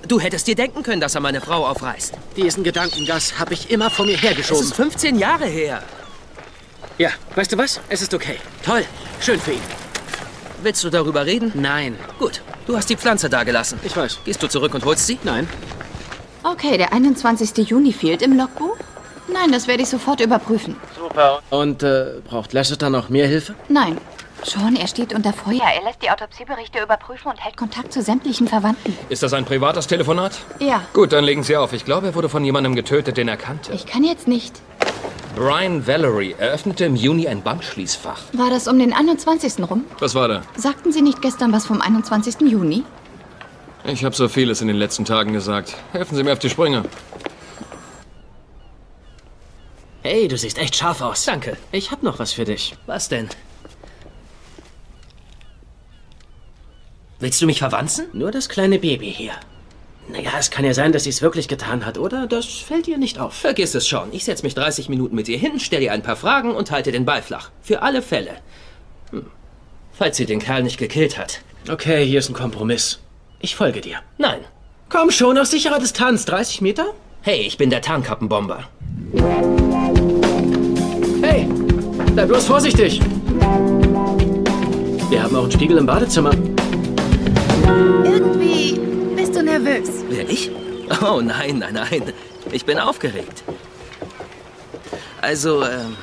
Du hättest dir denken können, dass er meine Frau aufreißt.
Diesen Gedankengas habe ich immer vor mir
Das
hergeschoben.
ist 15 Jahre her.
Ja, weißt du was? Es ist okay. Toll. Schön für ihn.
Willst du darüber reden?
Nein.
Gut, du hast die Pflanze da gelassen.
Ich weiß.
Gehst du zurück und holst sie?
Nein.
Okay, der 21. Juni fehlt im Logbuch? Nein, das werde ich sofort überprüfen.
Super. Und äh, braucht Lasseter noch mehr Hilfe?
Nein. Schon, er steht unter Feuer. Er lässt die Autopsieberichte überprüfen und hält Kontakt zu sämtlichen Verwandten.
Ist das ein privates Telefonat?
Ja,
Gut, dann legen Sie auf. Ich glaube, er wurde von jemandem getötet, den er kannte.
ich kann jetzt nicht.
Brian Valerie eröffnete im Juni ein Bankschließfach.
War das um den 21. rum?
Was war da?
Sagten Sie nicht gestern was vom 21. Juni?
Ich habe so vieles in den letzten Tagen gesagt. Helfen Sie mir auf die Sprünge.
Hey, du siehst echt scharf aus.
Danke.
Ich hab noch was für dich.
Was denn? Willst du mich verwanzen?
Nur das kleine Baby hier. Naja, es kann ja sein, dass sie es wirklich getan hat, oder? Das fällt ihr nicht auf.
Vergiss es schon. Ich setze mich 30 Minuten mit ihr hin, stelle ihr ein paar Fragen und halte den Ball flach. Für alle Fälle. Hm. Falls sie den Kerl nicht gekillt hat.
Okay, hier ist ein Kompromiss. Ich folge dir.
Nein.
Komm schon, aus sicherer Distanz. 30 Meter?
Hey, ich bin der Tarnkappenbomber.
Hey, bleib bloß vorsichtig. Wir haben auch einen Spiegel im Badezimmer.
Irgendwie nervös.
Wer, ich? Oh nein, nein, nein. Ich bin aufgeregt. Also, ähm,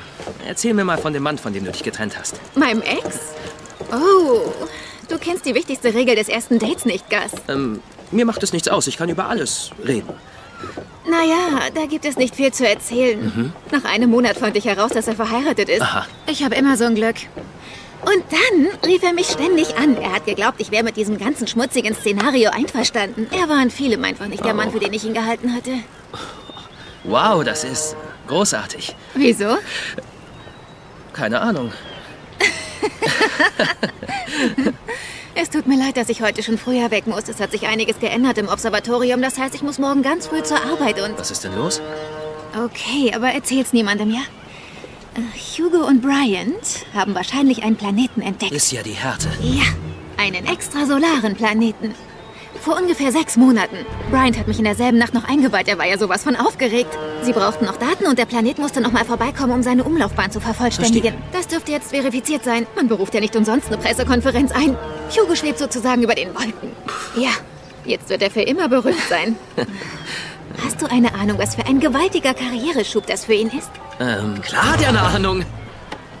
erzähl mir mal von dem Mann, von dem du dich getrennt hast.
Meinem Ex? Oh, du kennst die wichtigste Regel des ersten Dates nicht, Gus.
Ähm, mir macht es nichts aus. Ich kann über alles reden.
Naja, da gibt es nicht viel zu erzählen.
Mhm.
Nach einem Monat fand ich heraus, dass er verheiratet ist.
Aha.
Ich habe immer so ein Glück. Und dann rief er mich ständig an. Er hat geglaubt, ich wäre mit diesem ganzen schmutzigen Szenario einverstanden. Er war in vielem einfach nicht der Mann, für den ich ihn gehalten hatte.
Wow, das ist großartig.
Wieso?
Keine Ahnung.
Es tut mir leid, dass ich heute schon früher weg muss. Es hat sich einiges geändert im Observatorium. Das heißt, ich muss morgen ganz früh zur Arbeit und...
Was ist denn los?
Okay, aber erzähl's niemandem, ja? Äh, Hugo und Bryant haben wahrscheinlich einen Planeten entdeckt.
Ist ja die Härte.
Ja, einen extrasolaren Planeten. Vor ungefähr sechs Monaten. Bryant hat mich in derselben Nacht noch eingeweiht. Er war ja sowas von aufgeregt. Sie brauchten noch Daten und der Planet musste noch mal vorbeikommen, um seine Umlaufbahn zu vervollständigen. Das dürfte jetzt verifiziert sein. Man beruft ja nicht umsonst eine Pressekonferenz ein. Hugo schwebt sozusagen über den Wolken. Ja, jetzt wird er für immer berühmt sein. Hast du eine Ahnung, was für ein gewaltiger Karriereschub das für ihn ist?
Ähm,
klar hat er eine Ahnung.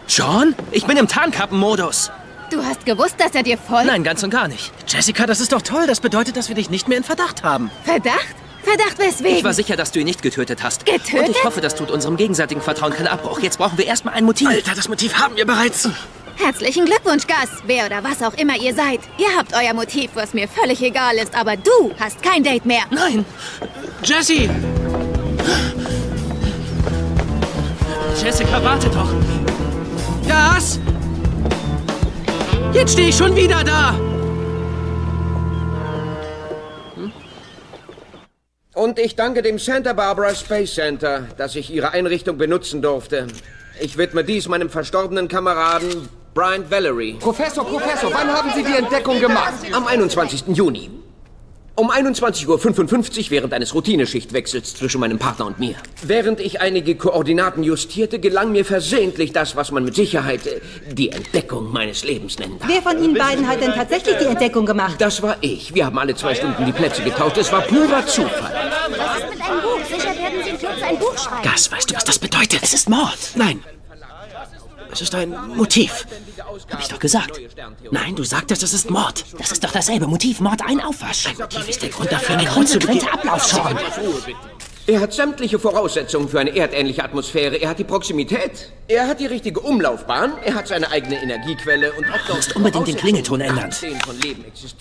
John? Ich bin im Tarnkappenmodus.
Du hast gewusst, dass er dir folgt?
Nein, ganz und gar nicht.
Jessica, das ist doch toll. Das bedeutet, dass wir dich nicht mehr in Verdacht haben.
Verdacht? Verdacht weswegen?
Ich war sicher, dass du ihn nicht getötet hast.
Getötet?
Und ich hoffe, das tut unserem gegenseitigen Vertrauen keinen Abbruch. Jetzt brauchen wir erstmal ein Motiv.
Alter, das Motiv haben wir bereits.
Herzlichen Glückwunsch, Gus. Wer oder was auch immer ihr seid. Ihr habt euer Motiv, was mir völlig egal ist, aber du hast kein Date mehr.
Nein!
Jessie!
Jessica, warte doch.
Gas! Jetzt stehe ich schon wieder da!
Und ich danke dem Santa Barbara Space Center, dass ich ihre Einrichtung benutzen durfte. Ich widme dies meinem verstorbenen Kameraden Brian Valerie.
Professor, Professor, wann haben Sie die Entdeckung gemacht?
Am 21. Juni. Um 21.55 Uhr während eines Routineschichtwechsels zwischen meinem Partner und mir. Während ich einige Koordinaten justierte, gelang mir versehentlich das, was man mit Sicherheit äh, die Entdeckung meines Lebens nennen darf.
Wer von Ihnen beiden hat denn tatsächlich die Entdeckung gemacht?
Das war ich. Wir haben alle zwei Stunden die Plätze getauscht. Es war purer Zufall.
Was ist mit einem Buch? Sicher werden Sie in Kürze ein Buch schreiben.
Gas, weißt du, was das bedeutet? Es ist Mord. Nein. Es ist ein Motiv.
Hab ich doch gesagt.
Nein, du sagtest, es ist Mord.
Das ist doch dasselbe Motiv. Mord, ein Aufwasch.
Ein Motiv ist der Grund dafür,
Ein
einen Grund zu
konsequenter Ablauf, Sean.
Er hat sämtliche Voraussetzungen für eine erdähnliche Atmosphäre. Er hat die Proximität. Er hat die richtige Umlaufbahn. Er hat seine eigene Energiequelle und auch
Du musst unbedingt den Klingelton ändern.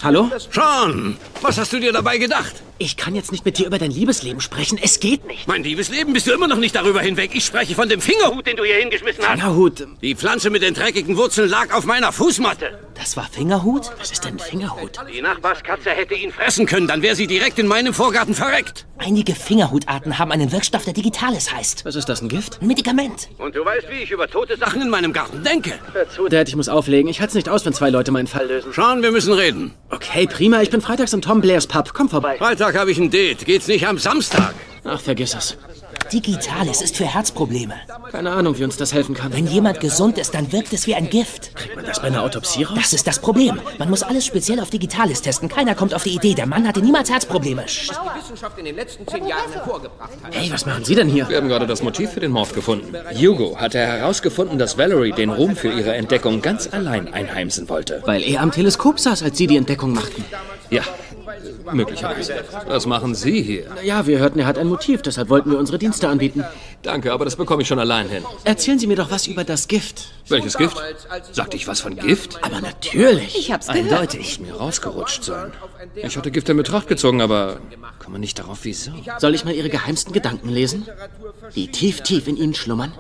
Hallo?
Sean, was hast du dir dabei gedacht?
Ich kann jetzt nicht mit dir über dein Liebesleben sprechen. Es geht nicht.
Mein Liebesleben, bist du immer noch nicht darüber hinweg? Ich spreche von dem Fingerhut, den du hier hingeschmissen hast.
Fingerhut?
Die Pflanze mit den dreckigen Wurzeln lag auf meiner Fußmatte.
Das war Fingerhut?
Was ist denn Fingerhut?
Die Nachbarskatze hätte ihn fressen können, dann wäre sie direkt in meinem Vorgarten verreckt.
Einige Fingerhutarten haben einen Wirkstoff, der Digitales heißt.
Was ist das, ein Gift?
Ein Medikament.
Und du weißt, wie ich über tote Sachen in meinem Garten denke.
Zu, Dad, ich muss auflegen. Ich halte es nicht aus, wenn zwei Leute meinen Fall lösen.
Sean, wir müssen reden.
Okay, prima. Ich bin freitags im Tom Blairs Pub. Komm vorbei.
Freitag habe ich ein Date. Geht's nicht am Samstag?
Ach, vergiss es.
Digitales ist für Herzprobleme.
Keine Ahnung, wie uns das helfen kann.
Wenn jemand gesund ist, dann wirkt es wie ein Gift.
Kriegt man das bei einer Autopsie raus?
Das ist das Problem. Man muss alles speziell auf Digitales testen. Keiner kommt auf die Idee. Der Mann hatte niemals Herzprobleme.
Was die Wissenschaft in den letzten zehn Jahren hervorgebracht hat.
Hey, was machen Sie denn hier?
Wir haben gerade das Motiv für den Mord gefunden. Hugo hatte herausgefunden, dass Valerie den Ruhm für ihre Entdeckung ganz allein einheimsen wollte.
Weil er am Teleskop saß, als Sie die Entdeckung machten.
Ja, möglicherweise. Was machen Sie hier?
Ja, wir hörten, er hat ein Motiv, deshalb wollten wir unsere Dienste anbieten.
Danke, aber das bekomme ich schon allein hin.
Erzählen Sie mir doch was über das Gift.
Welches Gift? Sagte ich was von Gift?
Aber natürlich.
Ich hab's gehört.
Eindeutig. Mir rausgerutscht sein. Ich hatte Gift in Betracht gezogen, aber komme nicht darauf, wieso.
Soll ich mal Ihre geheimsten Gedanken lesen? Die tief, tief in Ihnen schlummern?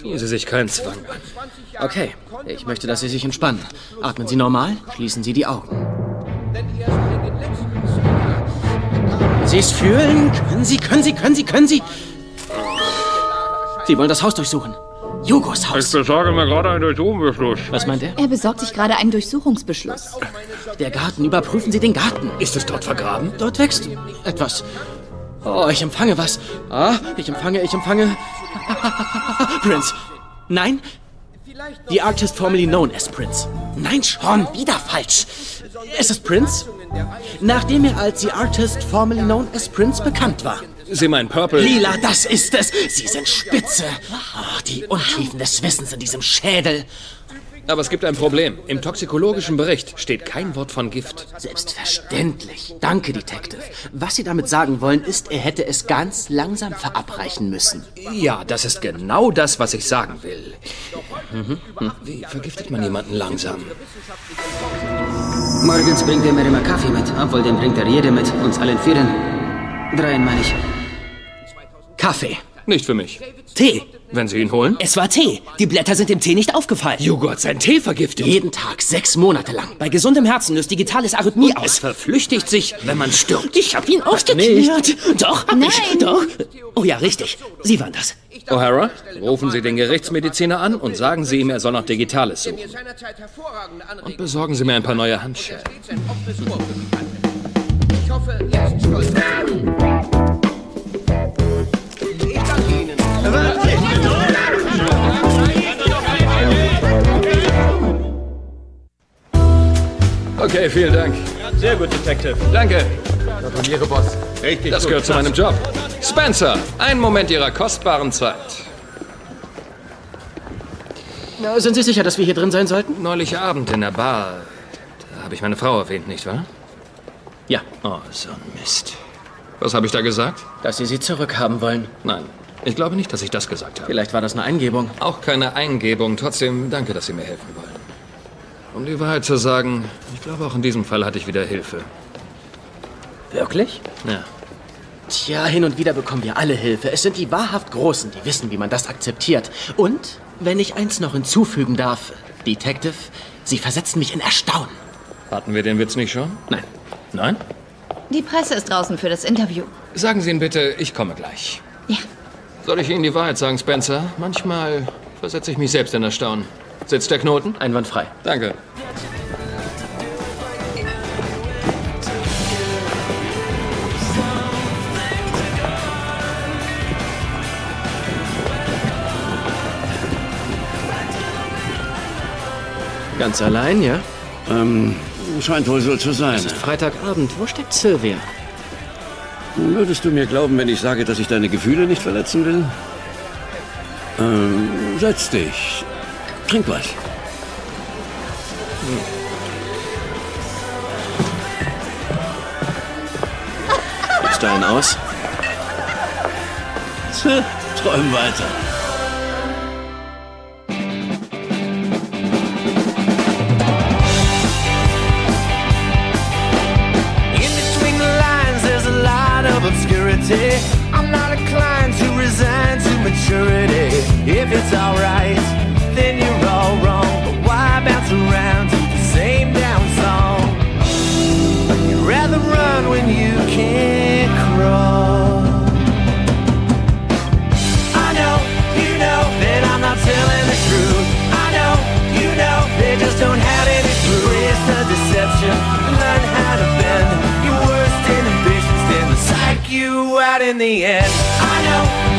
Tun Sie sich keinen Zwang an.
Okay, ich möchte, dass Sie sich entspannen. Atmen Sie normal, schließen Sie die Augen. Sie es fühlen? Können Sie, können Sie, können Sie, können Sie? Sie wollen das Haus durchsuchen. Jugos Haus.
besorge mir gerade einen Durchsuchungsbeschluss.
Was meint er?
Er besorgt sich gerade einen Durchsuchungsbeschluss.
Der Garten. Überprüfen Sie den Garten.
Ist es dort vergraben?
Dort wächst etwas. Oh, ich empfange was. Ah, ich empfange, ich empfange. Prince. Nein? The artist formerly known as Prince. Nein, schon wieder falsch. Es ist Prince, nachdem er als The Artist formerly known as Prince bekannt war.
Sie meinen Purple?
Lila, das ist es. Sie sind spitze. Oh, die Untiefen des Wissens in diesem Schädel.
Aber es gibt ein Problem. Im toxikologischen Bericht steht kein Wort von Gift.
Selbstverständlich. Danke, Detective. Was Sie damit sagen wollen, ist, er hätte es ganz langsam verabreichen müssen.
Ja, das ist genau das, was ich sagen will. Wie vergiftet man jemanden langsam?
Morgens bringt er mir immer Kaffee mit, obwohl den bringt er jede mit, uns allen vieren. Dreien meine ich.
Kaffee.
Nicht für mich.
Tee.
Wenn Sie ihn holen?
Es war Tee. Die Blätter sind dem Tee nicht aufgefallen.
Hat seinen Tee vergiftet.
Jeden Tag, sechs Monate lang.
Bei gesundem Herzen löst digitales Arrhythmie
Es
aus.
verflüchtigt sich, wenn man stirbt.
Ich hab ihn aufgeklärt. Doch, hab ich. Doch. Oh ja, richtig. Sie waren das.
O'Hara, rufen Sie den Gerichtsmediziner an und sagen Sie ihm, er soll noch Digitales suchen. Und besorgen Sie mir ein paar neue Handschellen.
Ich hoffe, jetzt
Okay, vielen Dank.
Sehr gut, Detective.
Danke.
Gratuliere, Boss. Richtig
Das
gut.
gehört zu meinem Job. Spencer, einen Moment Ihrer kostbaren Zeit.
Na, sind Sie sicher, dass wir hier drin sein sollten?
Neulich Abend in der Bar. Da habe ich meine Frau erwähnt, nicht wahr?
Ja.
Oh, so ein Mist. Was habe ich da gesagt?
Dass Sie sie zurückhaben wollen.
Nein, ich glaube nicht, dass ich das gesagt habe.
Vielleicht war das eine Eingebung.
Auch keine Eingebung. Trotzdem danke, dass Sie mir helfen wollen. Um die Wahrheit zu sagen, ich glaube, auch in diesem Fall hatte ich wieder Hilfe.
Wirklich?
Ja.
Tja, hin und wieder bekommen wir alle Hilfe. Es sind die wahrhaft Großen, die wissen, wie man das akzeptiert. Und, wenn ich eins noch hinzufügen darf, Detective, Sie versetzen mich in Erstaunen.
Hatten wir den Witz nicht schon?
Nein.
Nein?
Die Presse ist draußen für das Interview.
Sagen Sie ihn bitte, ich komme gleich.
Ja.
Soll ich Ihnen die Wahrheit sagen, Spencer? Manchmal versetze ich mich selbst in Erstaunen. Sitzt der Knoten?
Einwandfrei.
Danke.
Ganz allein, ja?
Ähm, scheint wohl so zu sein.
Es ist Freitagabend. Wo steckt Sylvia?
Würdest du mir glauben, wenn ich sage, dass ich deine Gefühle nicht verletzen will? Ähm,
Setz dich. Trink was.
Ist da ein aus?
Träum weiter.
in the end. I know.